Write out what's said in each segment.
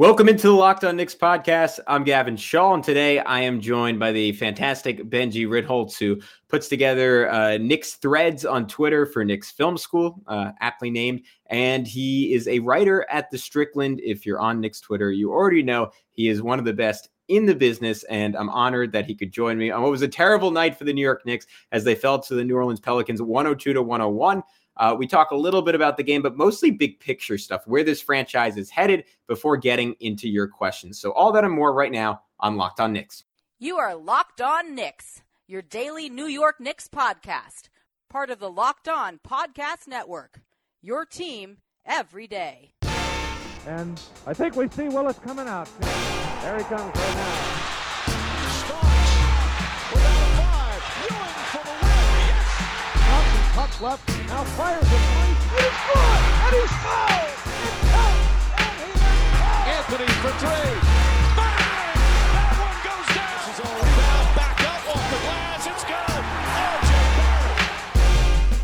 Welcome into the Locked On Knicks podcast. I'm Gavin Shaw, and today I am joined by the fantastic Benjy Ritholtz, who puts together uh, Knicks threads on Twitter for Knicks Film School, uh, aptly named. And he is a writer at the Strickland. If you're on Knicks Twitter, you already know he is one of the best in the business, and I'm honored that he could join me on what was a terrible night for the New York Knicks as they fell to the New Orleans Pelicans 102 to 101. Uh, we talk a little bit about the game, but mostly big picture stuff, where this franchise is headed before getting into your questions. So, all that and more right now on Locked On Knicks. You are Locked On Knicks, your daily New York Knicks podcast, part of the Locked On Podcast Network. Your team every day. And I think we see Willis coming out. There he comes right now. Puck left, now fires it. And he's good! And he's fouled! It counts! And he is Anthony for three. Bang! That one goes down. This is all rebound. Back up off the glass. It's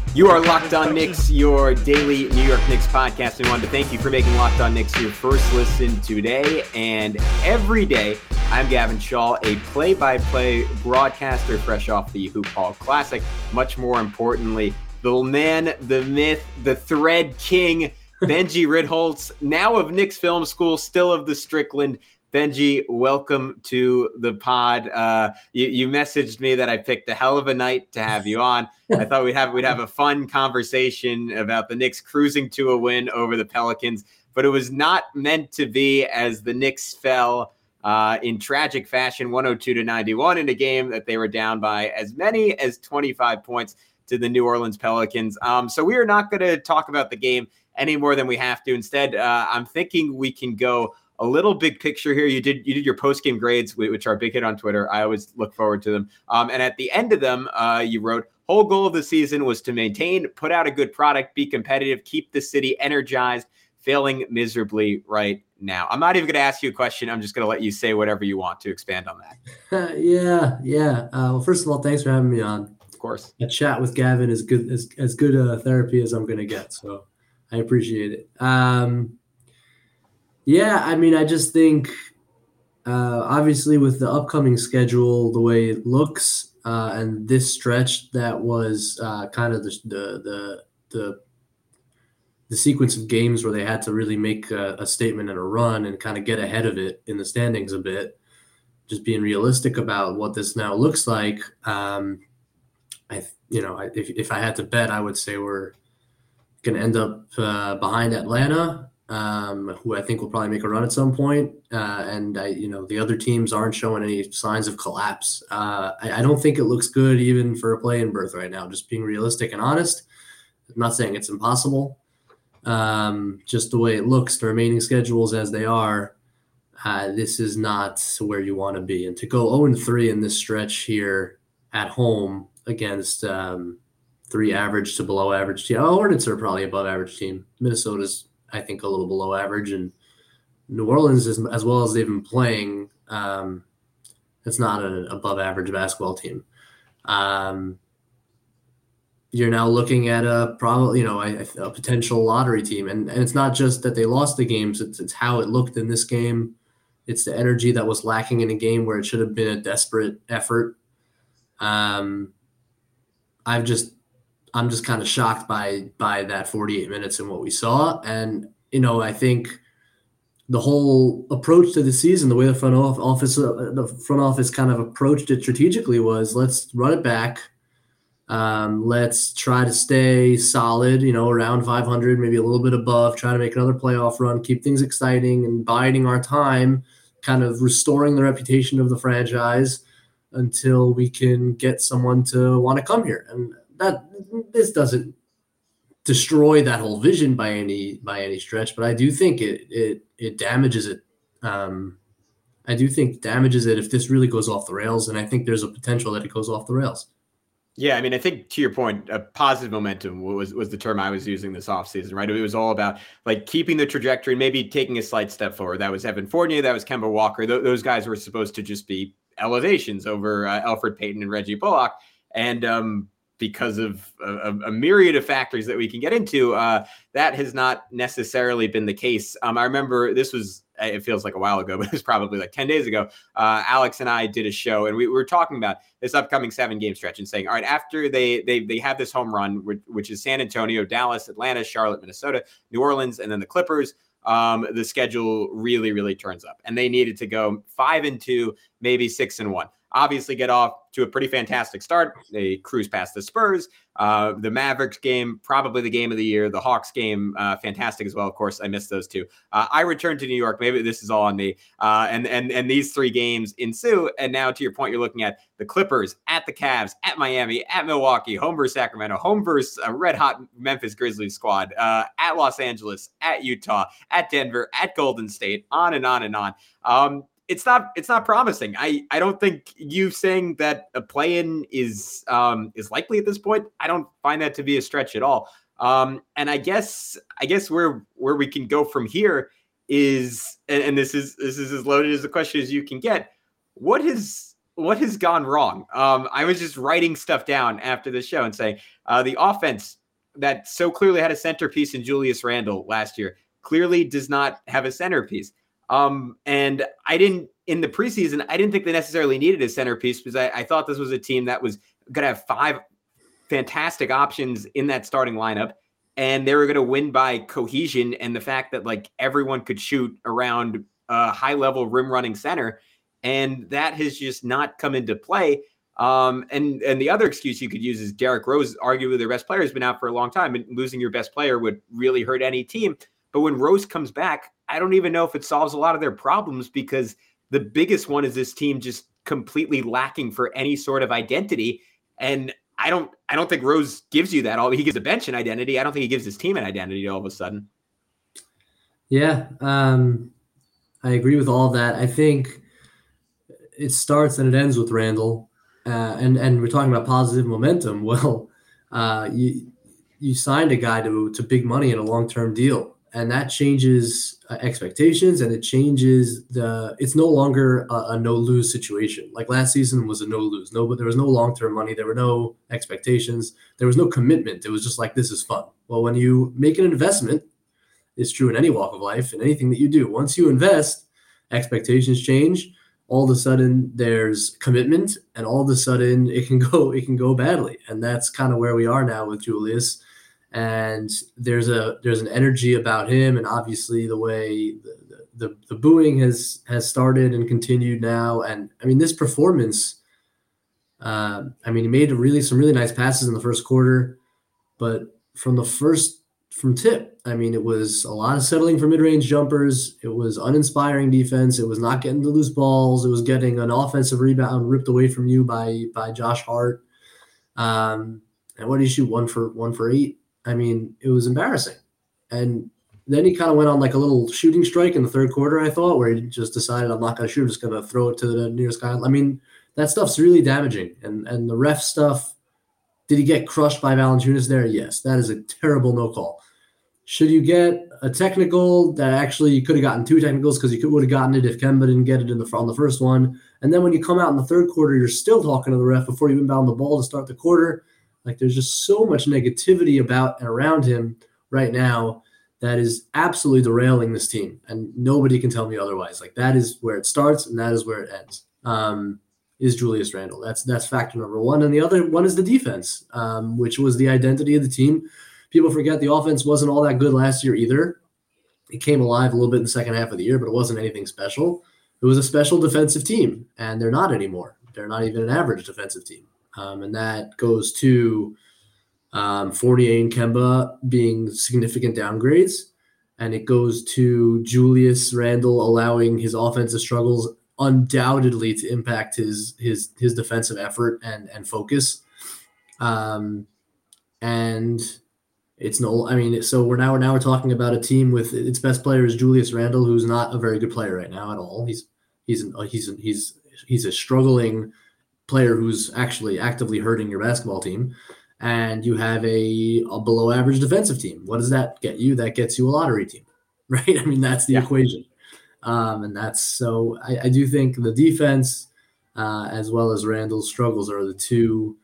good. You are Locked On Knicks, your daily New York Knicks podcast. We wanted to thank you for making Locked On Knicks your first listen today and every day. I'm Gavin Shaw, a play by play broadcaster fresh off the Hoop Hall Classic. Much more importantly, the man, the myth, the thread king, Benjy Ritholtz, now of Knicks Film School, still of the Strickland. Benjy, welcome to the pod. Uh, you, you, messaged me that I picked a hell of a night to have you on. I thought we'd have we'd have a fun conversation about the Knicks cruising to a win over the Pelicans, but it was not meant to be as the Knicks fell uh, in tragic fashion, 102 to 91 in a game that they were down by as many as 25 points to the New Orleans Pelicans. Um, so we are not going to talk about the game any more than we have to. Instead, uh, I'm thinking we can go a little big picture here. You did you did your post game grades, which are big hit on Twitter. I always look forward to them. Um, and at the end of them, uh, you wrote, "Whole goal of the season was to maintain, put out a good product, be competitive, keep the city energized." Failing miserably right now. I'm not even going to ask you a question. I'm just going to let you say whatever you want to expand on that. yeah, yeah. Uh, well, first of all, thanks for having me on course. A chat with Gavin is good as as good a therapy as I'm gonna get. So I appreciate it. Um, yeah, I mean, I just think uh, obviously with the upcoming schedule, the way it looks, uh, and this stretch that was uh, kind of the, the the the the sequence of games where they had to really make a, a, statement and a run and kind of get ahead of it in the standings a bit. Just being realistic about what this now looks like. Um, I you know if if I had to bet, I would say we're going to end up uh, behind Atlanta, um, who I think will probably make a run at some point. Uh, and I, you know, the other teams aren't showing any signs of collapse. Uh, I, I, don't think it looks good even for a play-in berth right now. Just being realistic and honest. I'm not saying it's impossible. Um, just the way it looks, the remaining schedules as they are, uh, this is not where you want to be. And to go 0 3 in this stretch here at home against um, three average to below average team. Oh, Hornets are probably above average team. Minnesota's, I think, a little below average, and New Orleans is as well as they've been playing. Um, it's not an above average basketball team. Um, you're now looking at a probably you know a, a, potential lottery team, and and it's not just that they lost the games; it's it's how it looked in this game. It's the energy that was lacking in a game where it should have been a desperate effort. Um, I've just I'm just kind of shocked by by that 48 minutes and what we saw. And you know, I think the whole approach to the season, the way the front office uh, the front office kind of approached it strategically was let's run it back. Um, let's try to stay solid, you know, around 500, maybe a little bit above, try to make another playoff run, keep things exciting and biding our time, kind of restoring the reputation of the franchise until we can get someone to want to come here. And that this doesn't destroy that whole vision by any by any stretch, but I do think it it it damages it. Um, I do think damages it if this really goes off the rails, and I think there's a potential that it goes off the rails. Yeah, I mean, I think to your point, a positive momentum was was the term I was using this offseason, right? It was all about like keeping the trajectory, maybe taking a slight step forward. That was Evan Fournier, that was Kemba Walker. Th- those guys were supposed to just be elevations over uh, Elfrid Payton and Reggie Bullock. And um, because of a, a, myriad of factors that we can get into, uh, that has not necessarily been the case. Um, I remember this was it feels like a while ago, but it was probably like 10 days ago. Uh, Alex and I did a show and we were talking about this upcoming seven game stretch and saying, all right, after they they they have this home run, which, which is San Antonio, Dallas, Atlanta, Charlotte, Minnesota, New Orleans, and then the Clippers. Um, the schedule really, really turns up, and they needed to go five and two, maybe six and one obviously get off to a pretty fantastic start. They cruise past the Spurs. Uh, the Mavericks game, probably the game of the year. The Hawks game, uh, fantastic as well. Of course, I missed those two. Uh, I returned to New York. Maybe this is all on me. Uh, and and and these three games ensue. And now, to your point, you're looking at the Clippers, at the Cavs, at Miami, at Milwaukee, home versus Sacramento, home versus a red hot Memphis Grizzlies squad, uh, at Los Angeles, at Utah, at Denver, at Golden State, on and on and on. Um, it's not it's not promising. I I don't think you saying that a play-in is um is likely at this point. I don't find that to be a stretch at all. Um and I guess I guess where where we can go from here is and, and this is this is as loaded as a question as you can get. What has what has gone wrong? Um I was just writing stuff down after the show and saying uh the offense that so clearly had a centerpiece in Julius Randle last year clearly does not have a centerpiece. Um, and I didn't in the preseason, I didn't think they necessarily needed a centerpiece because I, I thought this was a team that was going to have five fantastic options in that starting lineup. And they were going to win by cohesion and the fact that like everyone could shoot around a high level rim running center. And that has just not come into play. Um, and and the other excuse you could use is Derrick Rose, arguably their best player, has been out for a long time, and losing your best player would really hurt any team. But when Rose comes back, I don't even know if it solves a lot of their problems because the biggest one is this team just completely lacking for any sort of identity. And I don't I don't think Rose gives you that. All he gives the bench an identity. I don't think he gives his team an identity all of a sudden. Yeah, um, I agree with all that. I think it starts and it ends with Randle, uh, and and we're talking about positive momentum. Well, uh, you you signed a guy to to big money in a long term deal, and that changes uh, expectations and it changes the it's no longer a, a no lose situation. Like last season was a no lose no but there was no long term money. There were no expectations. There was no commitment. It was just like this is fun. Well when you make an investment it's true in any walk of life and anything that you do. Once you invest expectations change. All of a sudden there's commitment and all of a sudden it can go it can go badly. And that's kind of where we are now with julius and there's a there's an energy about him, and obviously the way the, the, the booing has has started and continued now, and I mean this performance. Uh, I mean, he made really some really nice passes in the first quarter, but from the first from tip, I mean, it was a lot of settling for mid-range jumpers. It was uninspiring defense. It was not getting the loose balls. It was getting an offensive rebound ripped away from you by by Josh Hart. Um, and what did he shoot? One for one for eight. I mean, it was embarrassing. And then he kind of went on like a little shooting strike in the third quarter, I thought, where he just decided, I'm not going to shoot, I'm just going to throw it to the nearest guy. I mean, that stuff's really damaging. And and the ref stuff, did he get crushed by Valanciunas there? Yes, that is a terrible no call. Should you get a technical that actually you could have gotten two technicals because you would have gotten it if Kemba didn't get it in the on the first one, and then when you come out in the third quarter, you're still talking to the ref before you inbound the ball to start the quarter. Like there's just so much negativity about and around him right now that is absolutely derailing this team, and nobody can tell me otherwise. Like that is where it starts and that is where it ends. Um, is Julius Randle? That's that's factor number one, and the other one is the defense, um, which was the identity of the team. People forget the offense wasn't all that good last year either. It came alive a little bit in the second half of the year, but it wasn't anything special. It was a special defensive team, and they're not anymore. They're not even an average defensive team. Um, and that goes to um, Fournier and Kemba being significant downgrades. And it goes to Julius Randle allowing his offensive struggles undoubtedly to impact his his his defensive effort and and focus. Um, and it's no, I mean, so we're now we're now we're talking about a team with its best player is Julius Randle, who's not a very good player right now at all. He's he's he's he's he's a struggling player who's actually actively hurting your basketball team, and you have a, a below average defensive team. What does that get you? That gets you a lottery team, right? I mean, that's the yeah. equation. Um, and that's so I, I, do think the defense, uh, as well as Randle's struggles, are the two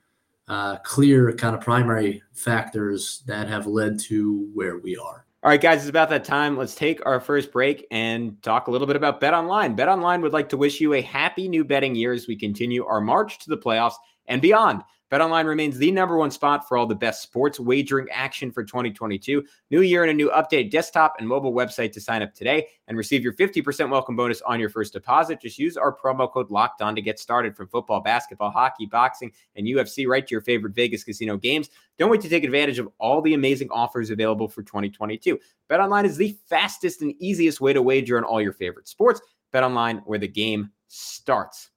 uh, clear kind of primary factors that have led to where we are. All right, guys, it's about that time. Let's take our first break and talk a little bit about Bet Online. Bet Online would like to wish you a happy new betting year as we continue our march to the playoffs and beyond. BetOnline remains the number one spot for all the best sports wagering action for 2022. New year and a new update desktop and mobile website to sign up today and receive your 50% welcome bonus on your first deposit. Just use our promo code locked on to get started from football, basketball, hockey, boxing, and UFC right to your favorite Vegas casino games. Don't wait to take advantage of all the amazing offers available for 2022. BetOnline is the fastest and easiest way to wager on all your favorite sports. BetOnline, where the game starts.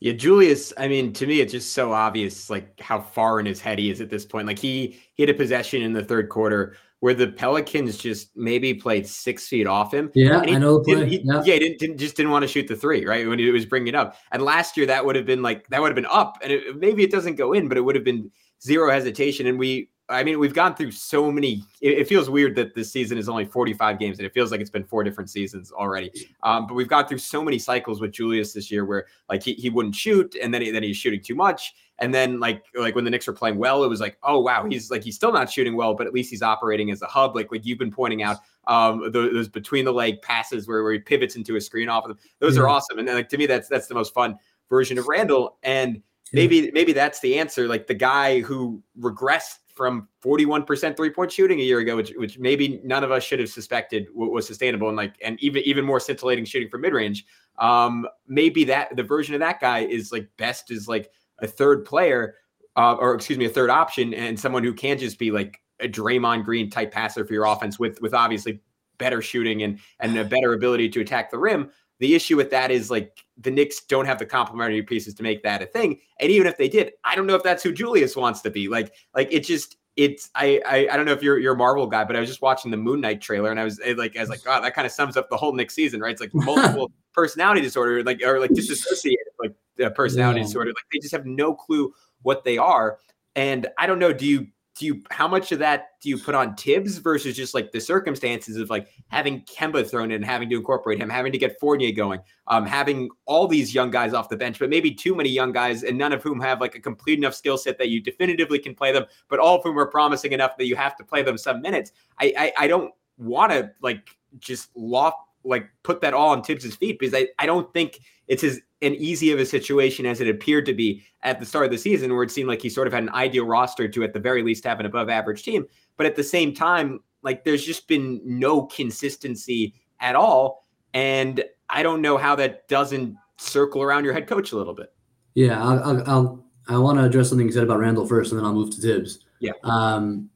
Yeah, Julius, I mean, to me, it's just so obvious like how far in his head he is at this point. Like he, he had a possession in the third quarter where the Pelicans just maybe played six feet off him. Yeah, I know. He, yeah, yeah he didn't, didn't, just didn't want to shoot the three, right? When he was bringing it up. And last year that would have been like, that would have been up. And it, maybe it doesn't go in, but it would have been zero hesitation. And we, I mean, we've gone through so many. It, it, feels weird that this season is only 45 games, and it feels like it's been four different seasons already. Um, but we've gone through so many cycles with Julius this year, where like he, he wouldn't shoot, and then he, then he's shooting too much, and then like like when the Knicks were playing well, it was like, oh wow, he's like he's still not shooting well, but at least he's operating as a hub. Like like you've been pointing out, um, those, those between the leg passes where, where he pivots into a screen off of them. Those yeah. are awesome, and then like to me, that's that's the most fun version of Randle, and maybe maybe that's the answer. Like the guy who regressed from 41% three point shooting a year ago, which, which maybe none of us should have suspected was sustainable and like, and even, even more scintillating shooting from mid range. Um, maybe that the version of that guy is like best is like a third player, uh, or excuse me, a third option and someone who can just be like a Draymond Green type passer for your offense with, with obviously better shooting and, and a better ability to attack the rim. The issue with that is like the Knicks don't have the complementary pieces to make that a thing. And even if they did, I don't know if that's who Julius wants to be. Like, like it just it's I, I I don't know if you're you're a Marvel guy, but I was just watching the Moon Knight trailer and I was like I was like, God, that kind of sums up the whole Knicks season, right? It's like multiple personality disorder, like or like disassociated like uh, personality yeah. disorder. Like they just have no clue what they are. And I don't know, do you do you how much of that do you put on Thibs versus just like the circumstances of like having Kemba thrown in, having to incorporate him, having to get Fournier going, um, having all these young guys off the bench, but maybe too many young guys, and none of whom have like a complete enough skill set that you definitively can play them, but all of whom are promising enough that you have to play them some minutes. I I, I don't want to like just loft like put that all on Thibs's feet because I, I don't think it's as an easy of a situation as it appeared to be at the start of the season, where it seemed like he sort of had an ideal roster to at the very least have an above average team. But at the same time, like there's just been no consistency at all. And I don't know how that doesn't circle around your head coach a little bit. Yeah, I'll, I'll, I'll i want to address something you said about Randle first, and then I'll move to Thibs. Yeah. Um,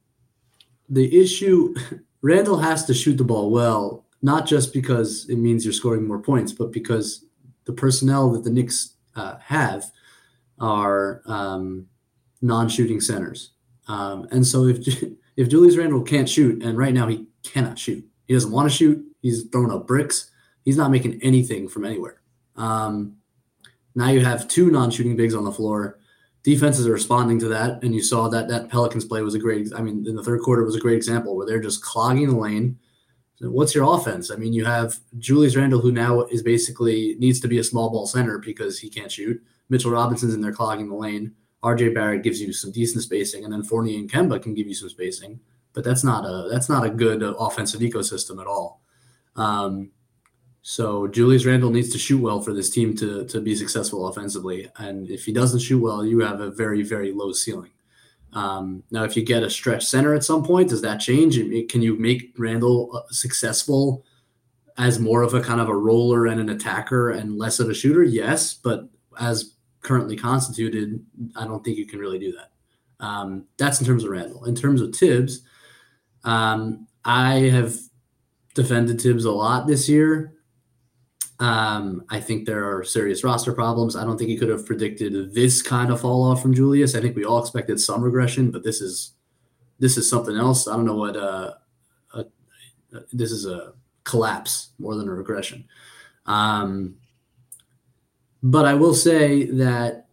the issue, Randle has to shoot the ball well, not just because it means you're scoring more points, but because the personnel that the Knicks uh, have are um, non-shooting centers. Um, and so if if Julius Randle can't shoot, and right now he cannot shoot, he doesn't want to shoot. He's throwing up bricks. He's not making anything from anywhere. Um, now you have two non-shooting bigs on the floor. Defenses are responding to that, and you saw that that Pelicans play was a great. I mean, in the third quarter was a great example where they're just clogging the lane what's your offense? I mean, you have Julius Randle, who now is basically needs to be a small ball center because he can't shoot. Mitchell Robinson's in there clogging the lane. RJ Barrett gives you some decent spacing, and then Fournier and Kemba can give you some spacing. But that's not a that's not a good offensive ecosystem at all. Um, so Julius Randle needs to shoot well for this team to to be successful offensively. And if he doesn't shoot well, you have a very very low ceiling. Um, now, if you get a stretch center at some point, does that change? Can you make Randle uh, successful as more of a kind of a roller and an attacker and less of a shooter? Yes, but as currently constituted, I don't think you can really do that. Um, that's in terms of Randle. In terms of Thibs, um, I have defended Thibs a lot this year. Um, I think there are serious roster problems. I don't think he could have predicted this kind of fall off from Julius. I think we all expected some regression, but this is this is something else. I don't know what uh, uh, this is a collapse more than a regression. Um, but I will say that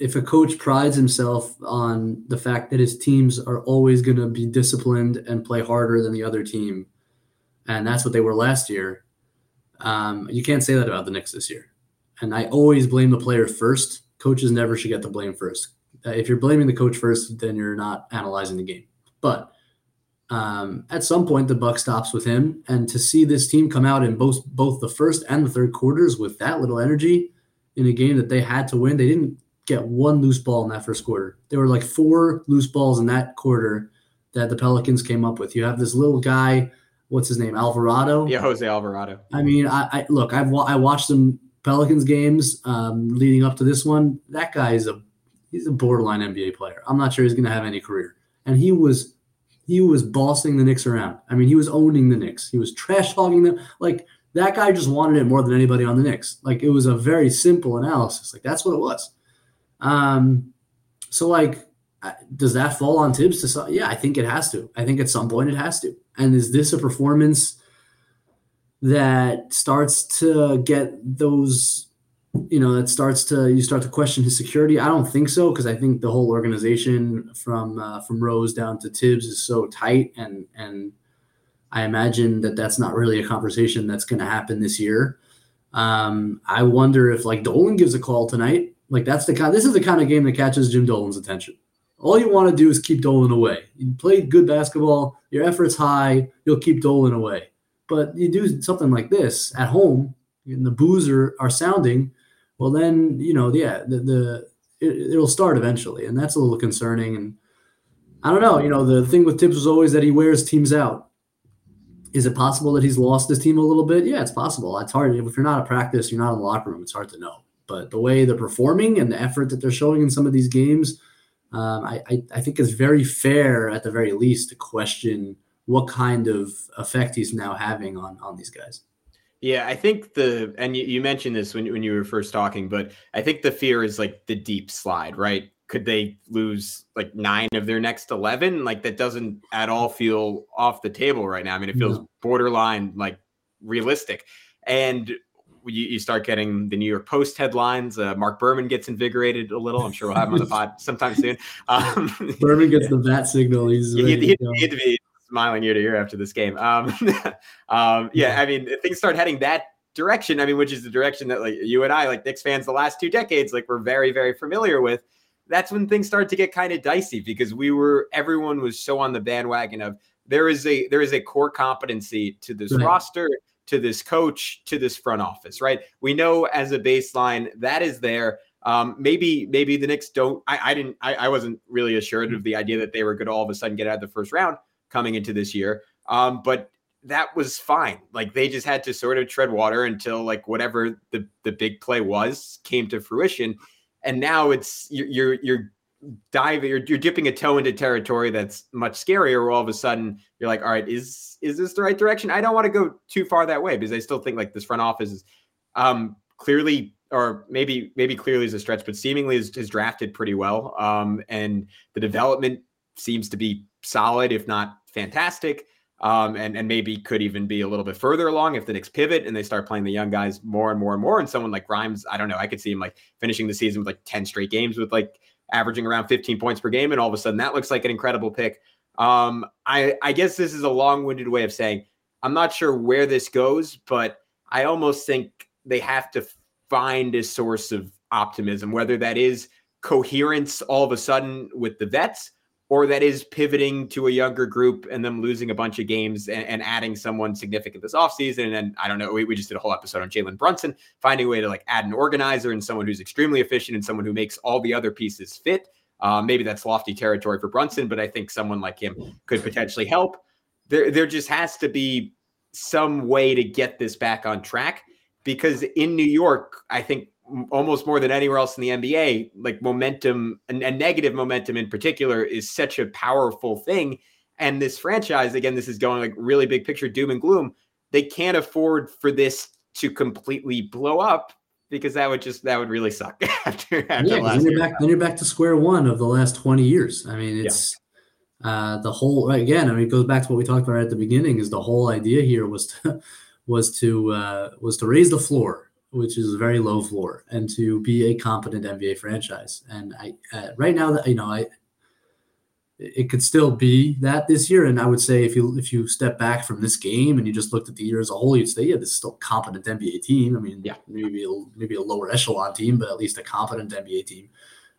if a coach prides himself on the fact that his teams are always going to be disciplined and play harder than the other team, and that's what they were last year um, you can't say that about the Knicks this year. And I always blame the player first. Coaches never should get the blame first. Uh, if you're blaming the coach first, then you're not analyzing the game. But um, at some point the buck stops with him, and to see this team come out in both both the first and the third quarters with that little energy in a game that they had to win, they didn't get one loose ball in that first quarter. There were like four loose balls in that quarter that the Pelicans came up with. You have this little guy, what's his name, Alvarado. Yeah, Jose Alvarado. I mean, I, I look, I've wa- I watched some Pelicans games um, leading up to this one. That guy is a he's a borderline NBA player. I'm not sure he's going to have any career, and he was he was bossing the Knicks around. I mean, he was owning the Knicks. He was trash talking them. Like that guy just wanted it more than anybody on the Knicks. Like it was a very simple analysis. Like that's what it was. Um, so like, does that fall on Thibs to? Yeah, I think it has to. I think at some point it has to. And is this a performance that starts to get those, you know, that starts to you start to question his security? I don't think so because I think the whole organization from uh, from Rose down to Thibs is so tight, and and I imagine that that's not really a conversation that's going to happen this year. Um, I wonder if like Dolan gives a call tonight. Like that's the kind. This is the kind of game that catches Jim Dolan's attention. All you want to do is keep doling away. You play good basketball. Your effort's high. You'll keep doling away. But you do something like this at home, and the boos are, are sounding. Well, then you know, yeah, the, the it, it'll start eventually, and that's a little concerning. And I don't know. You know, the thing with Thibs was always that he wears teams out. Is it possible that he's lost his team a little bit? Yeah, it's possible. It's hard. If you're not at practice, you're not in the locker room. It's hard to know. But the way they're performing and the effort that they're showing in some of these games, um, I, I, I think it's very fair at the very least to question what kind of effect he's now having on on these guys. Yeah, I think the and you, you mentioned this when when you were first talking, but I think the fear is like the deep slide, right? Could they lose like nine of their next eleven? Like that doesn't at all feel off the table right now. I mean, it feels No. borderline like realistic, and you, you start getting the New York Post headlines. Uh, Marc Berman gets invigorated a little. I'm sure we'll have him on the pod sometime soon. Um, Berman gets the bat signal. He's he, he, to he had to be smiling ear to ear after this game. Um, um, yeah, I mean, things start heading that direction. I mean, which is the direction that like you and I, like Knicks fans, the last two decades, like we're very, very familiar with. That's when things start to get kind of dicey because we were everyone was so on the bandwagon of there is a there is a core competency to this Right. roster, to this coach, to this front office, right? We know as a baseline that is there. Um, maybe maybe the Knicks don't. I, I didn't. I, I wasn't really assured of the idea that they were going to all of a sudden get out of the first round coming into this year. Um, but that was fine. Like they just had to sort of tread water until like whatever the the big play was came to fruition. And now it's you're you're, you're diving, you're, you're dipping a toe into territory that's much scarier. Where all of a sudden you're like, all right, is is this the right direction? I don't want to go too far that way because I still think like this front office is um, clearly or maybe maybe clearly is a stretch, but seemingly is, is drafted pretty well. Um, and the development seems to be solid, if not fantastic. Um, and and maybe could even be a little bit further along if the Knicks pivot and they start playing the young guys more and more and more. And someone like Grimes, I don't know, I could see him like finishing the season with like 10 straight games with like averaging around 15 points per game, and all of a sudden that looks like an incredible pick. Um, I I guess this is a long-winded way of saying I'm not sure where this goes, but I almost think they have to find a source of optimism, whether that is coherence all of a sudden with the vets, or that is pivoting to a younger group and them losing a bunch of games and, and adding someone significant this offseason. And then I don't know, we, we just did a whole episode on Jalen Brunson, finding a way to like add an organizer and someone who's extremely efficient and someone who makes all the other pieces fit. Uh, maybe that's lofty territory for Brunson, but I think someone like him could potentially help. There, there just has to be some way to get this back on track because in New York, I think almost more than anywhere else in the NBA, like momentum and, and negative momentum in particular is such a powerful thing. And this franchise, again, this is going like really big picture doom and gloom. They can't afford for this to completely blow up because that would just that would really suck after, after Yeah, last then you're back. Then you're back to square one of the last twenty years. I mean, it's uh, the whole again. I mean, it goes back to what we talked about at the beginning. Is the whole idea here was to was to uh, was to raise the floor, which is a very low floor, and to be a competent NBA franchise. And I uh, right now that you know I. It could still be that this year, and I would say if you if you step back from this game and you just looked at the year as a whole, you'd say, yeah, this is still a competent NBA team. I mean, Yeah. maybe a, maybe a lower echelon team, but at least a competent NBA team.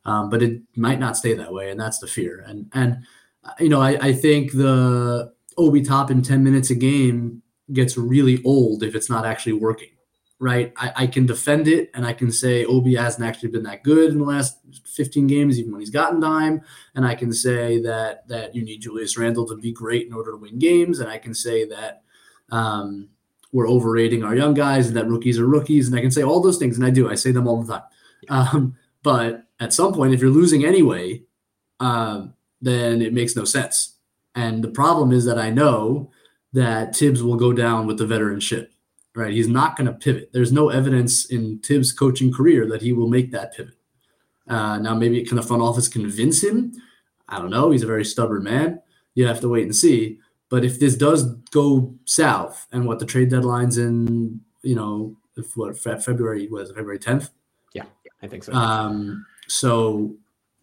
Um, but it might not stay that way, and that's the fear. And and uh, you know, I, I think the Obi Toppin 10 minutes a game gets really old if it's not actually working, right? I, I can defend it and I can say Obi hasn't actually been that good in the last 15 games, even when he's gotten dime. And I can say that that you need Julius Randle to be great in order to win games. And I can say that um, we're overrating our young guys and that rookies are rookies. And I can say all those things. And I do. I say them all the time. Um, but at some point, if you're losing anyway, um, then it makes no sense. And the problem is that I know that Thibs will go down with the veteranship, right? He's not going to pivot. There's no evidence in Thibs' coaching career that he will make that pivot. Uh, now, maybe can the front office convince him? I don't know. He's a very stubborn man. You have to wait and see. But if this does go south, and what the trade deadline's in, you know, if what February was February 10th. Yeah, I think so. Um, so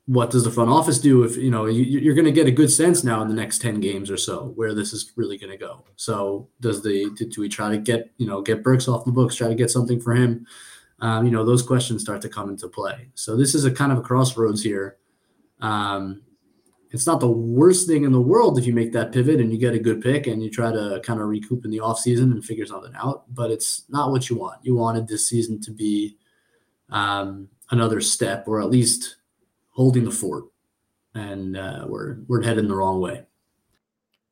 what does the front office do if you know you, are going to get a good sense now in the next 10 games or so where this is really going to go. So does the do, we try to get you know get burks off the books try to get something for him? Um, you know those questions start to come into play. So this is a kind of a crossroads here. Um, it's not the worst thing in the world if you make that pivot and you get a good pick and you try to kind of recoup in the offseason and figure something out but it's not what you want. You wanted this season to be um, another step or at least holding the fort, and uh, we're we're heading the wrong way.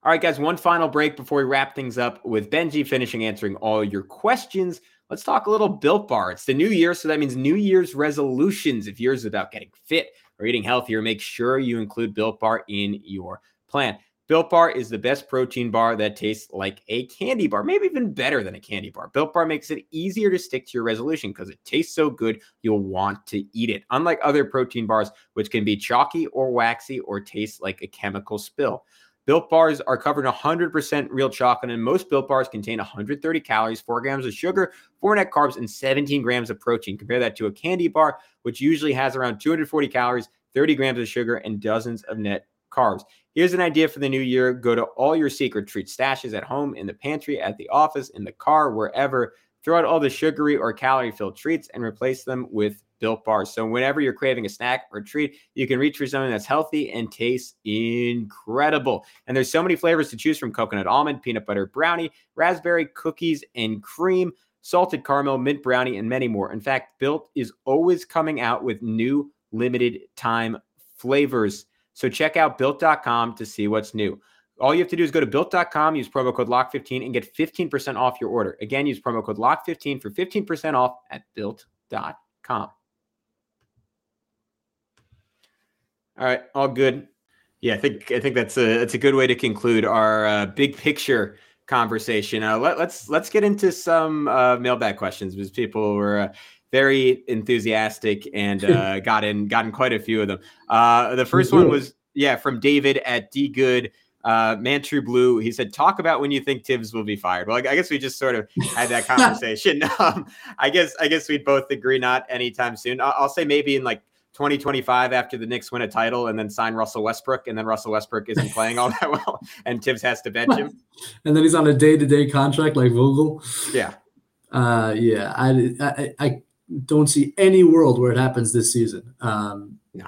All right, guys, one final break before we wrap things up with Benjy finishing answering all your questions. Let's talk a little Built Bar. It's the new year, so that means New Year's resolutions. If yours is about getting fit or eating healthier, make sure you include Built Bar in your plan. Built Bar is the best protein bar that tastes like a candy bar, maybe even better than a candy bar. Built Bar makes it easier to stick to your resolution because it tastes so good, you'll want to eat it. Unlike other protein bars, which can be chalky or waxy or taste like a chemical spill. Built bars are covered in 100% real chocolate, and most built bars contain 130 calories, 4 grams of sugar, 4 net carbs, and 17 grams of protein. Compare that to a candy bar, which usually has around 240 calories, 30 grams of sugar, and dozens of net carbs. Here's an idea for the new year go to all your secret treat stashes at home, in the pantry, at the office, in the car, wherever. Throw out all the sugary or calorie filled treats and replace them with built bars. So, whenever you're craving a snack or treat, you can reach for something that's healthy and tastes incredible. And there's so many flavors to choose from coconut almond, peanut butter brownie, raspberry, cookies and cream, salted caramel, mint brownie, and many more. In fact, Built is always coming out with new limited time flavors. So check out built.com to see what's new. All you have to do is go to built.com, use promo code LOCK15 and get 15% off your order. Again, use promo code LOCK15 for 15% off at built.com. All right, all good. Yeah, I think I think that's a that's a good way to conclude our uh, big picture conversation. Uh, let, us let's, let's get into some uh, mailbag questions because people were uh, very enthusiastic and uh, got in got in quite a few of them. Uh, the first one was yeah from David at D Good. Uh, Blue, he said, talk about when you think Thibs will be fired. Well, I guess we just sort of had that conversation. um, I guess I guess we'd both agree not anytime soon. I'll, I'll say maybe in like 2025 after the Knicks win a title and then sign Russell Westbrook, and then Russell Westbrook isn't playing all that well, and Thibs has to bench him. And then he's on a day to day contract like Vogel. Yeah. Uh, yeah. I, I, I don't see any world where it happens this season. Um, no.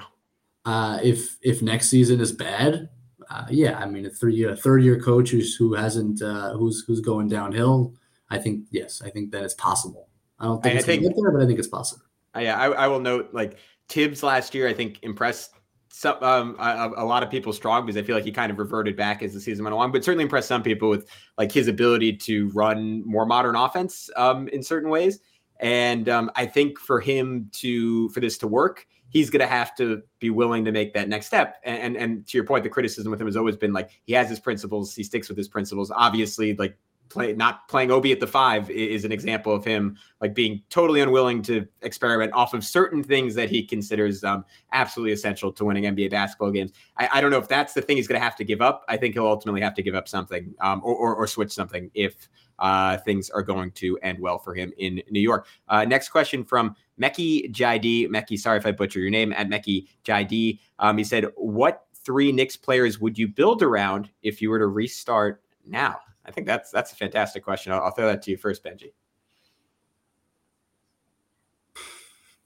Uh, if if next season is bad, uh, yeah, I mean a three a third year coach who's who hasn't uh, who's who's going downhill. I think yes, I think that it's possible. I don't think I, it's I think, there, but I think it's possible. Yeah, I, I will note like Thibs last year. I think impressed some um, a, a, lot of people strong because I feel like he kind of reverted back as the season went along, but certainly impressed some people with like his ability to run more modern offense um, in certain ways. And um, I think for him to for this to work, he's going to have to be willing to make that next step. And, and, and to your point, the criticism with him has always been like he has his principles, he sticks with his principles. Obviously, like play not playing Obi at the five is an example of him like being totally unwilling to experiment off of certain things that he considers um, absolutely essential to winning NBA basketball games. I, I, don't know if that's the thing he's going to have to give up. I think he'll ultimately have to give up something um, or, or, or, switch something if uh, things are going to end well for him in New York. Uh, next question from Meki Jid. Meki, sorry if I butcher your name at Meki Jid. Um, he said, "What three Knicks players would you build around if you were to restart now?" I think that's that's a fantastic question. I'll, I'll throw that to you first, Benjy.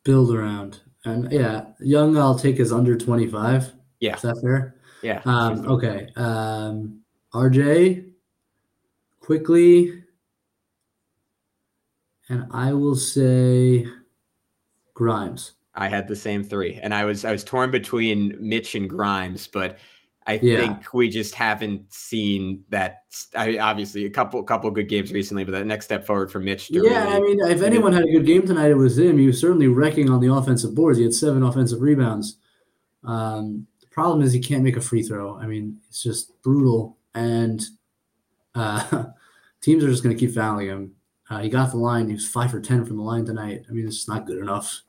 Build around, and yeah, young. I'll take is under twenty five. Yeah, is that fair? Yeah. Um, okay. Um, RJ, quickly, and I will say Grimes. I had the same three, and I was I was torn between Mitch and Grimes, but I Yeah. think we just haven't seen that. I obviously a couple couple good games recently, but that next step forward for Mitch. Yeah, really- I mean, if anyone had a good game tonight, it was him. He was certainly wrecking on the offensive boards. He had seven offensive rebounds. Um, the problem is he can't make a free throw. I mean, it's just brutal, and uh, teams are just going to keep fouling him. Uh, he got the line. He was five for ten from the line tonight. I mean, it's not good enough.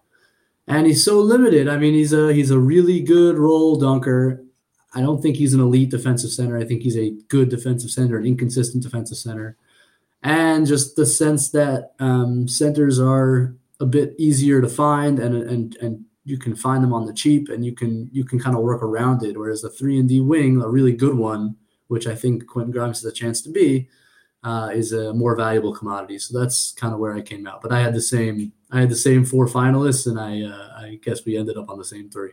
And he's so limited. I mean, he's a he's a really good roll dunker. I don't think he's an elite defensive center. I think he's a good defensive center, an inconsistent defensive center and just the sense that um, centers are a bit easier to find and and and you can find them on the cheap and you can you can kind of work around it whereas the 3 and D wing a really good one which I think Quentin Grimes has a chance to be uh, is a more valuable commodity so that's kind of where I came out but I had the same I had the same four finalists and I uh, I guess we ended up on the same three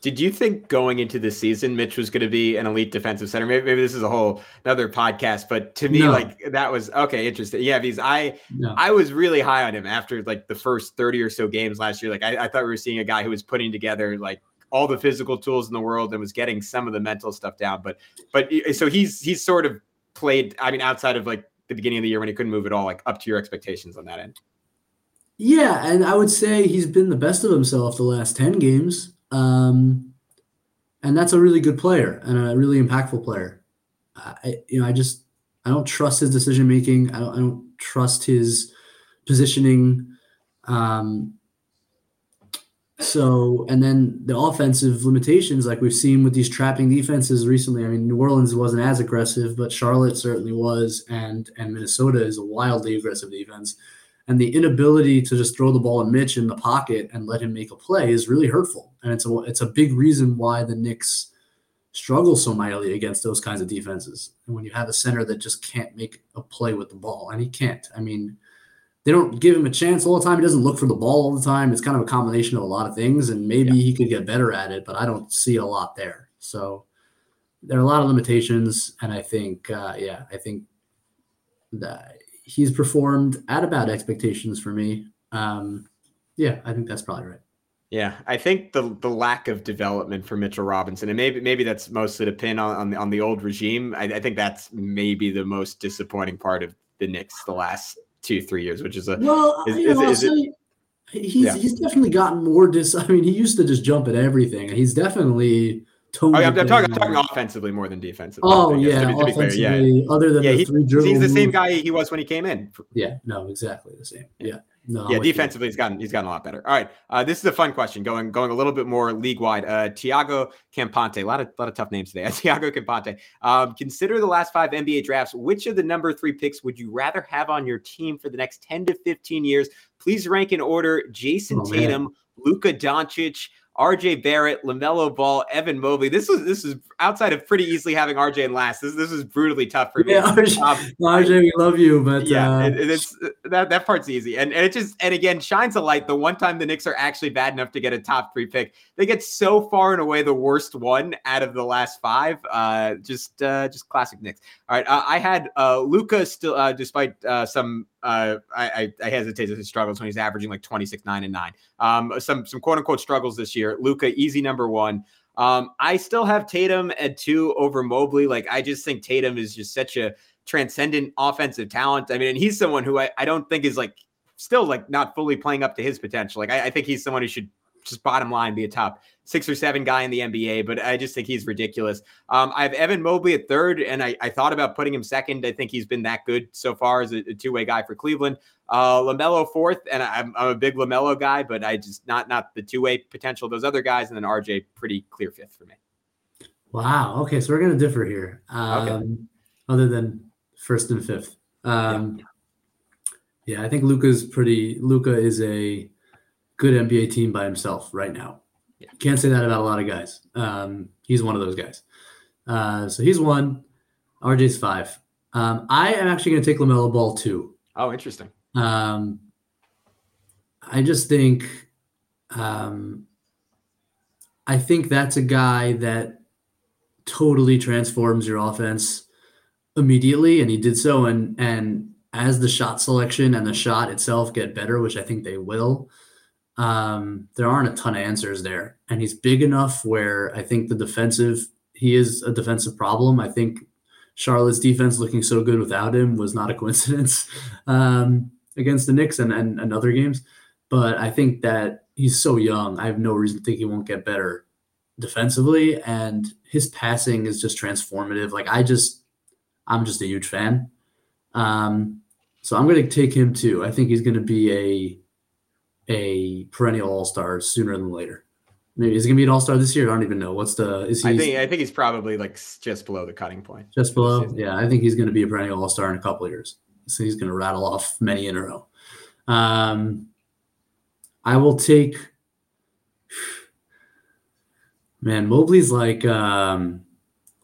Did you think going into the season, Mitch was going to be an elite defensive center? Maybe, maybe this is a whole another podcast, but to me, No. like that was okay, interesting. Yeah, because I no I was really high on him after like the first 30 or so games last year. Like I, I thought we were seeing a guy who was putting together like all the physical tools in the world and was getting some of the mental stuff down. But but so he's he's sort of played, I mean, outside of like the beginning of the year when he couldn't move at all, like up to your expectations on that end. Yeah, and I would say he's been the best of himself the last 10 games. Um, and that's a really good player and a really impactful player. I, you know, I just I don't trust his decision making. I don't I don't trust his positioning. Um, so and then the offensive limitations, like we've seen with these trapping defenses recently. I mean, New Orleans wasn't as aggressive, but Charlotte certainly was, and and Minnesota is a wildly aggressive defense. And the inability to just throw the ball at Mitch in the pocket and let him make a play is really hurtful. And it's a it's a big reason why the Knicks struggle so mightily against those kinds of defenses. And when you have a center that just can't make a play with the ball, and he can't. I mean, they don't give him a chance all the time. He doesn't look for the ball all the time. It's kind of a combination of a lot of things, and maybe he could get better at it, but I don't see a lot there. So there are a lot of limitations, and I think, uh, yeah, I think that he's performed at about expectations for me. Um, yeah, I think that's probably right. Yeah, I think the the lack of development for Mitchell Robinson, and maybe maybe that's mostly to pin on on the, on the old regime. I, I think that's maybe the most disappointing part of the Knicks the last two three years, which is a Well, Is- you know, I'll is it- he's Yeah. he's definitely gotten more dis. I mean, he used to just jump at everything. He's definitely yeah, it I'm, I'm talking, I'm talking offensively more than defensively. Oh yeah, to be- to be clear, offensively. Other than Yeah, the he- three yeah. He's the same guy he was when he came in. Yeah, no, exactly the same. Yeah, no. Yeah, with you. defensively, he's gotten he's gotten a lot better. All right, uh, this is a fun question. Going going a little bit more league wide. Uh, Tiago Campante, a lot of lot of tough names today. Tiago Campante. Um, consider the last five NBA drafts. Which of the number three picks would you rather have on your team for the next ten to fifteen years? Please rank in order: Jayson Oh. Tatum, Luka Doncic. RJ Barrett, LaMelo Ball, Evan Mobley. This was this is outside of pretty easily having RJ in last. This this is brutally tough for me. Yeah, RJ, Um, RJ, we love you, but yeah, uh, it, it- it's that that part's easy, and and it just and again shines a light. The one time the Knicks are actually bad enough to get a top three pick, they get so far and away the worst one out of the last five. Uh, just uh, just classic Knicks. All right, uh, I had uh, Luka still, uh, despite uh, some. Uh, I, I I hesitate to say struggles when he's averaging like 26, 9, and 9. Um, some some quote unquote struggles this year. Luka, easy number one. Um, I still have Tatum at two over Mobley. Like I just think Tatum is just such a transcendent offensive talent. I mean, and he's someone who I, I don't think is like still like not fully playing up to his potential. Like I, I think he's someone who should just bottom line be a top six or seven guy in the NBA, but I just think he's ridiculous. Um, I have Evan Mobley at third, and I, I thought about putting him second. I think he's been that good so far as a, a two way guy for Cleveland. Uh, Lamelo fourth, and I'm, I'm a big Lamelo guy, but I just not not the two way potential of those other guys, and then RJ pretty clear fifth for me. wow. Okay, so we're gonna differ here. Um, Okay. Other than first and fifth. Um, yeah. I think Luka's pretty. Luka is a good NBA team by himself right now. Yeah. Can't say that about a lot of guys. Um, he's one of those guys. Uh, so he's one. RJ's five. Um, I am actually going to take Lamelo Ball too. Oh, interesting. Um, I just think, um, I think that's a guy that totally transforms your offense. immediately, and he did so. And and as the shot selection and the shot itself get better, which I think they will, um, there aren't a ton of answers there. And he's big enough where I think the defensive he is a defensive problem. I think Charlotte's defense looking so good without him was not a coincidence um, against the Knicks and, and, and other games. But I think that he's so young. I have no reason to think he won't get better defensively. And his passing is just transformative. Like I just, I'm just a huge fan. Um, so I'm going to take him too. I think he's going to be a a perennial All Star sooner than later. Maybe is he gonna be an All Star this year? I don't even know. What's the? Is he? I think I think he's probably like just below the cutting point. just below. Yeah, I think he's gonna be a perennial All Star in a couple of years. So he's gonna rattle off many in a row. Um, I will take. Man, Mobley's like, um,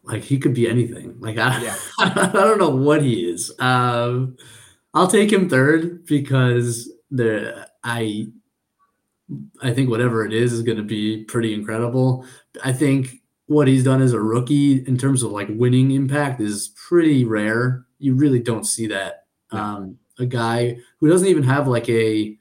like he could be anything. Like I, Yeah. I don't know what he is. Um, I'll take him third because the I I think whatever it is is going to be pretty incredible. I think what he's done as a rookie in terms of like winning impact is pretty rare. You really don't see that. Um, a guy who doesn't even have like a.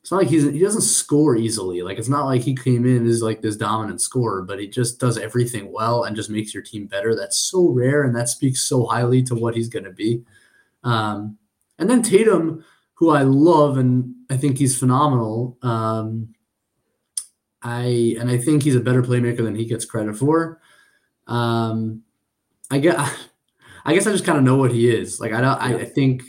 It's not like he's he doesn't score easily. Like it's not like he came in as like this dominant scorer, but he just does everything well and just makes your team better. That's so rare, and that speaks so highly to what he's going to be. Um, and then Tatum, who I love and I think he's phenomenal. Um, I and I think he's a better playmaker than he gets credit for. Um, I get, I guess I just kind of know what he is. Like I don't, I, I think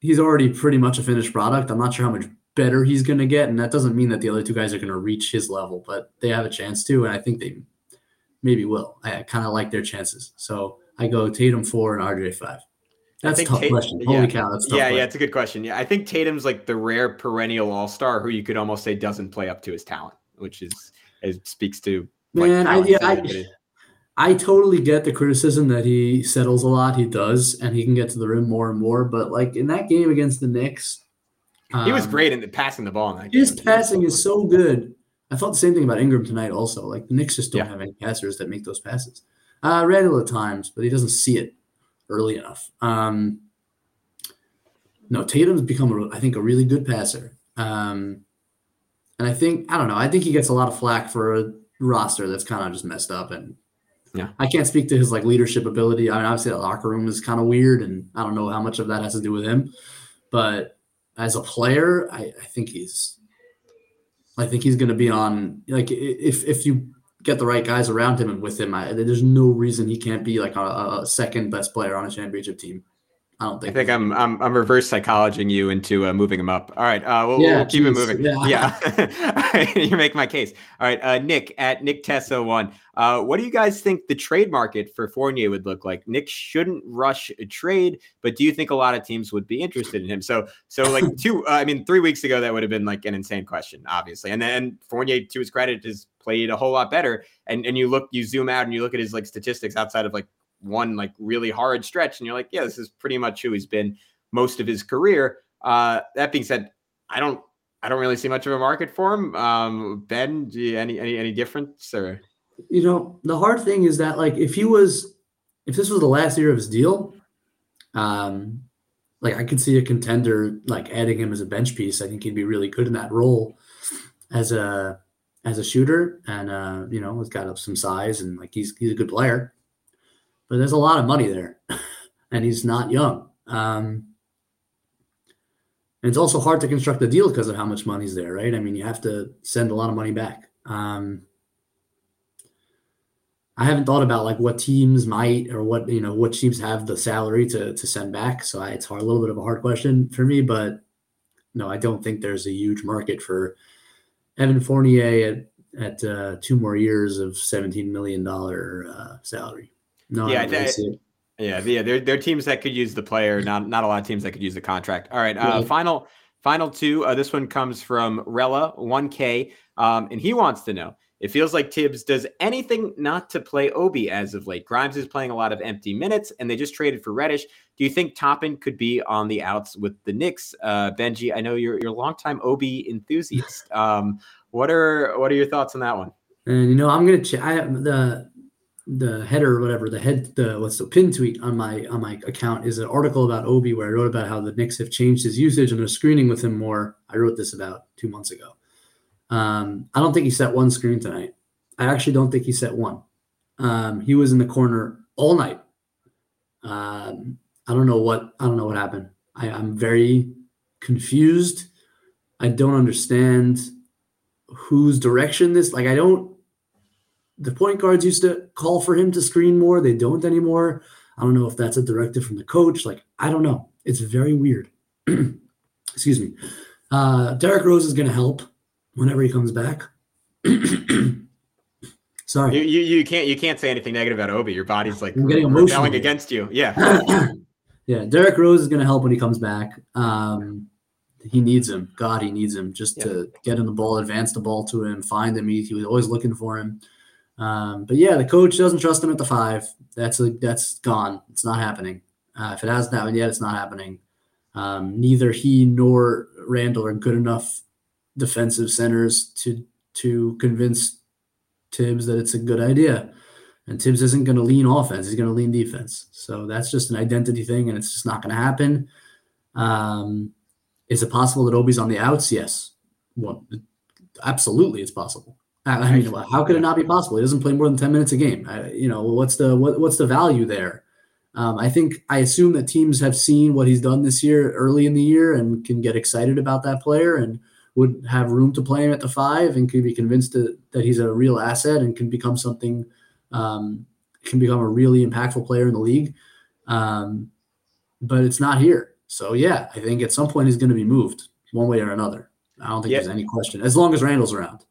he's already pretty much a finished product. I'm not sure how much better he's going to get, and that doesn't mean that the other two guys are going to reach his level, but they have a chance to, and I think they maybe will. I kind of like their chances, so I go Tatum four and RJ five. That's a tough question. yeah. Cow, that's Yeah, yeah, question. it's a good question. Yeah, I think Tatum's like the rare perennial All Star who you could almost say doesn't play up to his talent, which is it speaks to like, Man, I, yeah, I, excited it is. I totally get the criticism that he settles a lot. He does, and he can get to the rim more and more. But like in that game against the Knicks, he was um, great in the passing the ball in that His game. passing is so good. I thought the same thing about Ingram tonight. Also, like the Knicks just don't Yeah. have any passers that make those passes. Uh, Randle at times, but he doesn't see it early enough. Um, no, Tatum's become, a, I think, a really good passer. Um, and I think I don't know. I think he gets a lot of flack for a roster that's kind of just messed up. And Yeah. I can't speak to his like leadership ability. I mean, obviously, the locker room is kind of weird, and I don't know how much of that has to do with him. But as a player, I, I think he's I think he's going to be on like if if you get the right guys around him and with him, I, there's no reason he can't be like a, a second best player on a championship team. I don't I think. think I'm I'm I'm reverse psychologing you into uh, moving him up. All right, uh, we'll, Yeah, we'll keep it moving. yeah. Yeah, right, you make my case. All right, uh, Nick at Nick Tessa one. Uh, what do you guys think the trade market for Fournier would look like? Nick shouldn't rush a trade, but do you think a lot of teams would be interested in him? So so like two, uh, I mean, three weeks ago that would have been like an insane question, obviously. And then Fournier, to his credit, has played a whole lot better. And and you look, you zoom out and you look at his like statistics outside of like one like really hard stretch, and you're like, yeah, this is pretty much who he's been most of his career. Uh, that being said, I don't I don't really see much of a market for him. Um, ben, do you, any any any difference or you know the hard thing is that like if he was if this was the last year of his deal, um, like I could see a contender like adding him as a bench piece. I think he'd be really good in that role as a as a shooter, and uh, you know, he's got some size and like he's he's a good player. But there's a lot of money there, and he's not young. Um, and it's also hard to construct a deal because of how much money's there, right? I mean, you have to send a lot of money back. Um, I haven't thought about like what teams might or what you know what teams have the salary to to send back. So I, it's hard, a little bit of a hard question for me, but no, I don't think there's a huge market for Evan Fournier at at uh, two more years of seventeen million dollar uh, salary. No, Yeah, really it. Yeah, yeah, there, there are teams that could use the player, not not a lot of teams that could use the contract. All right, uh, final final two. Uh, this one comes from Rella one K, um, and he wants to know. It feels like Thibs does anything not to play Obi as of late. Grimes is playing a lot of empty minutes, and they just traded for Reddish. Do you think Toppin could be on the outs with the Knicks? Uh, Benjy, I know you're you're a longtime Obi enthusiast. Um, what are what are your thoughts on that one? And you know, I'm gonna check. I have the the header or whatever the head the what's the pin tweet on my on my account is an article about Obi where I wrote about how the Knicks have changed his usage and they're screening with him more. I wrote this about two months ago. Um, I don't think he set one screen tonight. I actually don't think he set one. Um, he was in the corner all night. Um, I don't know what I don't know what happened. I, I'm very confused. I don't understand whose direction this like I don't the point guards used to call for him to screen more. They don't anymore. I don't know if that's a directive from the coach. Like, I don't know. It's very weird. Excuse me. Uh, Derrick Rose is going to help whenever he comes back. Sorry. You, you you can't you can't say anything negative about Obi. Your body's like I'm getting rebelling emotional. against you. Yeah. yeah, Derrick Rose is going to help when he comes back. Um, he needs him. God, he needs him just to get him the ball, advance the ball to him, find him. He, he was always looking for him. Um, but yeah, the coach doesn't trust him at the five. That's a, that's gone. It's not happening. Uh, if it hasn't happened yet, it's not happening. Um, neither he nor Randle are good enough defensive centers to to convince Thibs that it's a good idea. And Thibs isn't going to lean offense; he's going to lean defense. So that's just an identity thing, and it's just not going to happen. Um, is it possible that Obi's on the outs? Yes. Well, absolutely, it's possible. I mean, how could it not be possible? He doesn't play more than ten minutes a game. I, you know, what's the what, what's the value there? Um, I think I assume that teams have seen what he's done this year early in the year and can get excited about that player and would have room to play him at the five and could be convinced that, that he's a real asset and can become something, um, can become a really impactful player in the league. Um, but it's not here. So yeah, I think at some point he's going to be moved one way or another. I don't think there's any question as long as Randle's around.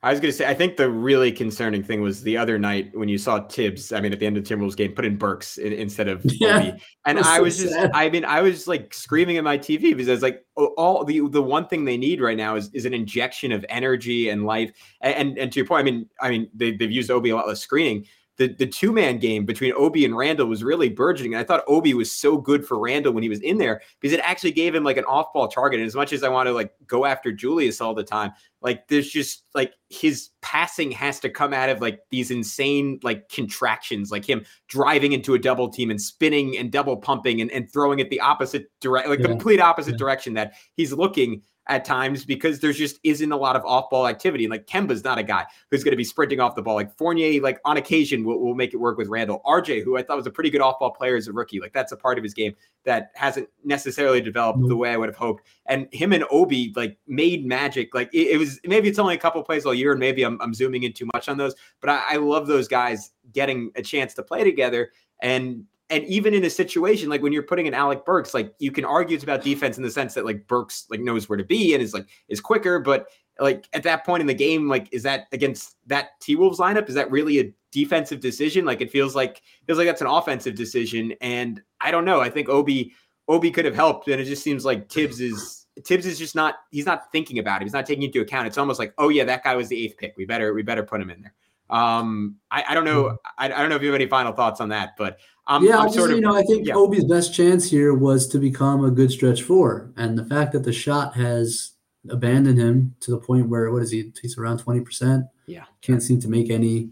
I was going to say, I think the really concerning thing was the other night when you saw Thibs. I mean, at the end of the Timberwolves game, put in Burks in, instead of Yeah, Obi. and that's I so was just, sad. I mean, I was like screaming at my TV because I was like, all the the one thing they need right now is is an injection of energy and life. And and, and to your point, I mean, I mean, they, they've used Obi a lot less screening. The, the two man game between Obi and Randle was really burgeoning. And I thought Obi was so good for Randle when he was in there because it actually gave him like an off ball target. And as much as I want to like go after Julius all the time, like there's just like his passing has to come out of like these insane like contractions, like him driving into a double team and spinning and double pumping and, and throwing it the opposite direct, like Yeah. complete opposite Yeah. direction that he's looking at times because there's just isn't a lot of off ball activity. And like Kemba's not a guy who's going to be sprinting off the ball. Like Fournier, like on occasion will, will make it work with Randle. RJ, who I thought was a pretty good off ball player as a rookie, like that's a part of his game that hasn't necessarily developed the way I would have hoped. And him and Obi like made magic. Like it, it was maybe it's only a couple plays all year, and maybe I'm, I'm zooming in too much on those. But I, I love those guys getting a chance to play together. And and even in a situation like when you're putting in Alec Burks, like you can argue it's about defense in the sense that like Burks like knows where to be and is like is quicker, but like at that point in the game, like is that against that T Wolves lineup? Is that really a defensive decision? Like it feels like feels like that's an offensive decision. And I don't know. I think Obi Obi could have helped, and it just seems like Thibs is Thibs is just not he's not thinking about it. He's not taking into account. It's almost like, oh yeah, that guy was the eighth pick. We better we better put him in there. Um, I, I don't know. I, I don't know if you have any final thoughts on that, but I'm, yeah, I'm just, sort of you know, I think yeah. Obi's best chance here was to become a good stretch four, and the fact that the shot has abandoned him to the point where what is he? He's around twenty percent. Yeah. can't seem to make any.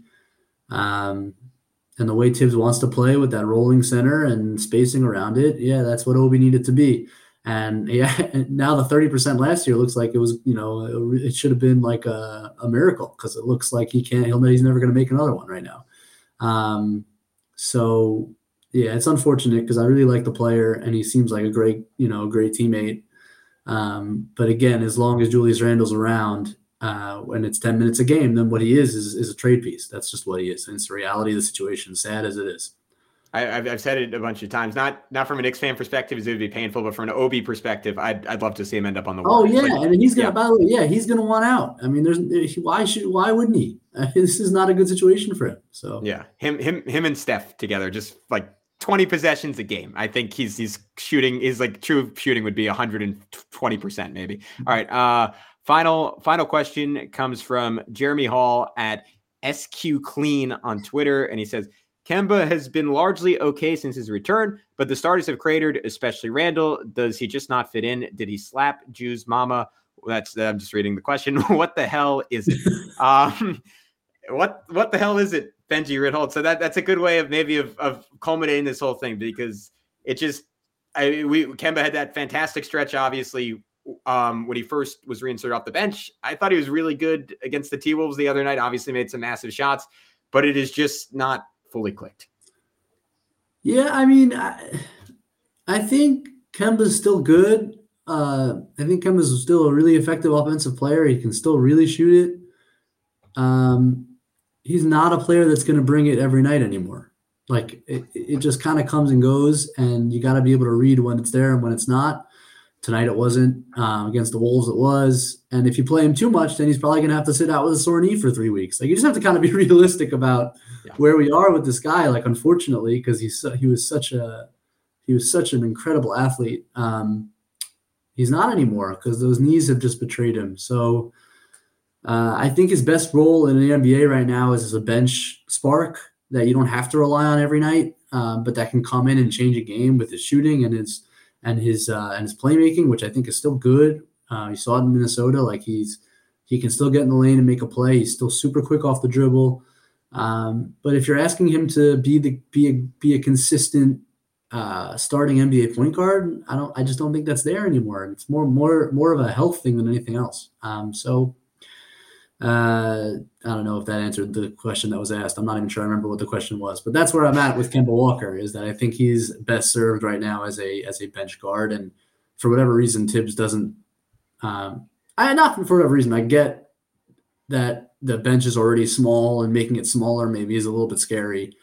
Um, and the way Thibs wants to play with that rolling center and spacing around it, yeah, that's what Obi needed to be. And yeah, now the thirty percent last year looks like it was, you know, it should have been like a, a miracle because it looks like he can't. He'll he's never going to make another one right now. Um, so yeah, it's unfortunate because I really like the player and he seems like a great, you know, great teammate. Um, but again, as long as Julius Randle's around, uh, when it's 10 minutes a game, then what he is, is is a trade piece. That's just what he is. And it's the reality of the situation, sad as it is. I, I've, I've said it a bunch of times. Not not from a Knicks fan perspective, it would be painful, but from an Obi perspective, I'd, I'd love to see him end up on the. Oh Warriors. yeah, Like, and he's gonna. yeah. By the way, yeah, he's gonna want out. I mean, there's why should why wouldn't he? this is not a good situation for him. So yeah, him him him and Steph together, just like twenty possessions a game. I think he's he's shooting. His like true shooting would be hundred and twenty percent maybe. All right. Uh, final final question comes from Jeremy Hall at SQ Clean on Twitter, and he says. Kemba has been largely okay since his return, but the starters have cratered, especially Randle. Does he just not fit in? Did he slap Jew's mama? That's I'm just reading the question. what the hell is it? um, what what the hell is it, Benjy Ritholtz. So that that's a good way of maybe of, of culminating this whole thing because it just I we Kemba had that fantastic stretch, obviously, um, when he first was reinserted off the bench. I thought he was really good against the T Wolves the other night. Obviously, made some massive shots, but it is just not fully clicked. Yeah, I mean, I, I think Kemba's still good. Uh, I think Kemba's still a really effective offensive player. He can still really shoot it. Um, he's not a player that's going to bring it every night anymore. Like it, it just kind of comes and goes, and you got to be able to read when it's there and when it's not. Tonight it wasn't. Uh, against the Wolves it was. And if you play him too much, then he's probably going to have to sit out with a sore knee for three weeks. Like you just have to kind of be realistic about yeah. where we are with this guy. Like unfortunately, because he's he was such a he was such an incredible athlete. Um, he's not anymore because those knees have just betrayed him. So uh, I think his best role in the NBA right now is as a bench spark that you don't have to rely on every night, um, but that can come in and change a game with his shooting and his and his uh, and his playmaking, which I think is still good. Uh, you saw it in Minnesota, like he's he can still get in the lane and make a play. He's still super quick off the dribble. Um, but if you're asking him to be the be a be a consistent uh, starting NBA point guard, I don't I just don't think that's there anymore. It's more more more of a health thing than anything else. Um, so uh, I don't know if that answered the question that was asked. I'm not even sure I remember what the question was, but that's where I'm at with Kemba Walker. Is that I think he's best served right now as a as a bench guard, and for whatever reason, Thibs doesn't. Um, I not for whatever reason, I get that the bench is already small and making it smaller maybe is a little bit scary.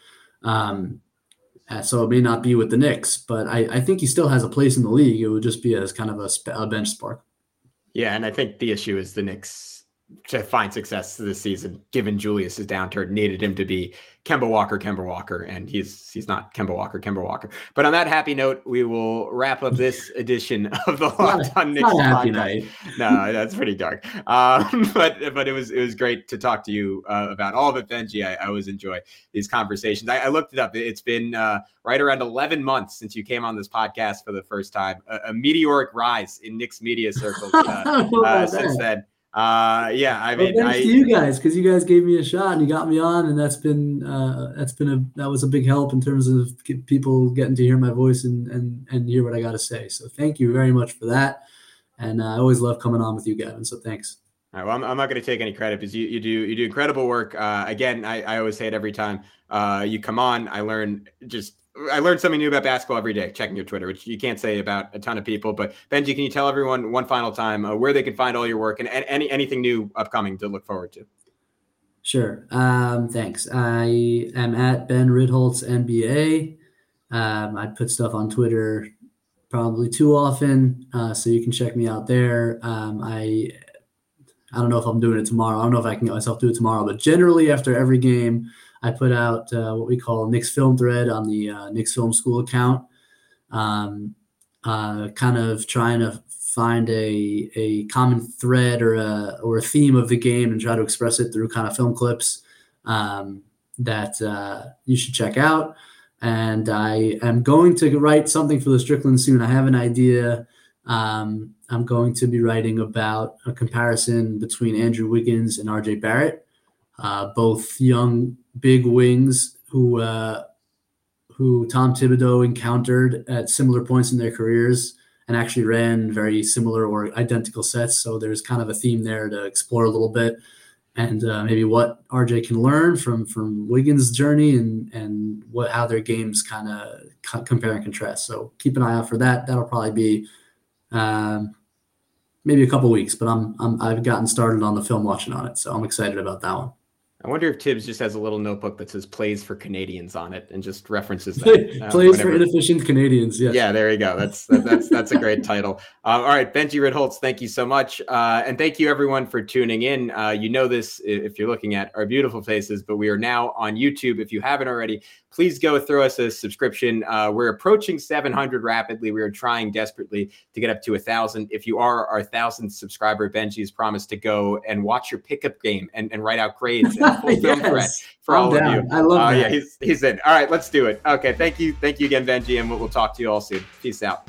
Um, uh, so it may not be with the Knicks, but I, I think he still has a place in the league. It would just be as kind of a, a bench spark. Yeah, and I think the issue is the Knicks to find success this season, given Julius's downturn, needed him to be Kemba Walker, Kemba Walker, and he's he's not Kemba Walker, Kemba Walker. But on that happy note, we will wrap up this edition of the Locked On Knicks podcast. No, that's pretty dark. Um, but but it was it was great to talk to you uh, about all of it, Benjy. I, I always enjoy these conversations. I, I looked it up. It's been uh, right around 11 months since you came on this podcast for the first time. A, a meteoric rise in Knicks media circles uh, uh since then. Uh, yeah, I mean, well, thanks I, to you guys because you guys gave me a shot and you got me on, and that's been uh, that's been a that was a big help in terms of people getting to hear my voice and and and hear what I got to say. So thank you very much for that, and uh, I always love coming on with you, Gavin. So thanks. All right, well, I'm, I'm not going to take any credit because you, you do you do incredible work. Uh, again, I, I always say it every time uh, you come on. I learn just I learned something new about basketball every day checking your Twitter, which you can't say about a ton of people. But Benjy, can you tell everyone one final time uh, where they can find all your work and, and any anything new upcoming to look forward to? Sure. Um, thanks. I am at Ben Ritholtz NBA. Um, I put stuff on Twitter probably too often, uh, so you can check me out there. Um, I I don't know if I'm doing it tomorrow. I don't know if I can get myself do it tomorrow, but generally after every game. I put out uh, what we call Knicks Film Thread on the uh, Knicks Film School account, um, uh, kind of trying to find a, a common thread or a, or a theme of the game and try to express it through kind of film clips um, that uh, you should check out. And I am going to write something for the Strickland soon. I have an idea. Um, I'm going to be writing about a comparison between Andrew Wiggins and RJ Barrett, both young big wings who uh, who Tom Thibodeau encountered at similar points in their careers and actually ran very similar or identical sets. So there's kind of a theme there to explore a little bit, and uh, maybe what RJ can learn from from Wiggins' journey and and what how their games kind of compare and contrast. So keep an eye out for that. That'll probably be. Um, maybe a couple weeks, but I'm, I'm I've gotten started on the film watching on it, so I'm excited about that one. I wonder if Thibs just has a little notebook that says "plays for Canadians" on it and just references that. Uh, plays for inefficient Canadians. Yeah. Yeah, there you go. That's that's that's a great title. Um, all right, Benjy Ritholtz, thank you so much, uh, and thank you everyone for tuning in. Uh, you know this if you're looking at our beautiful faces, but we are now on YouTube. If you haven't already, please go throw us a subscription. Uh, we're approaching 700 rapidly. We are trying desperately to get up to a thousand. If you are our thousandth subscriber, Benjy's promised to go and watch your pickup game and, and write out grades and full film yes. for I'm all down. of you. I love uh, that. Yeah, he's, he's in. All right, let's do it. Okay, thank you. Thank you again, Benji, and we'll, we'll talk to you all soon. Peace out.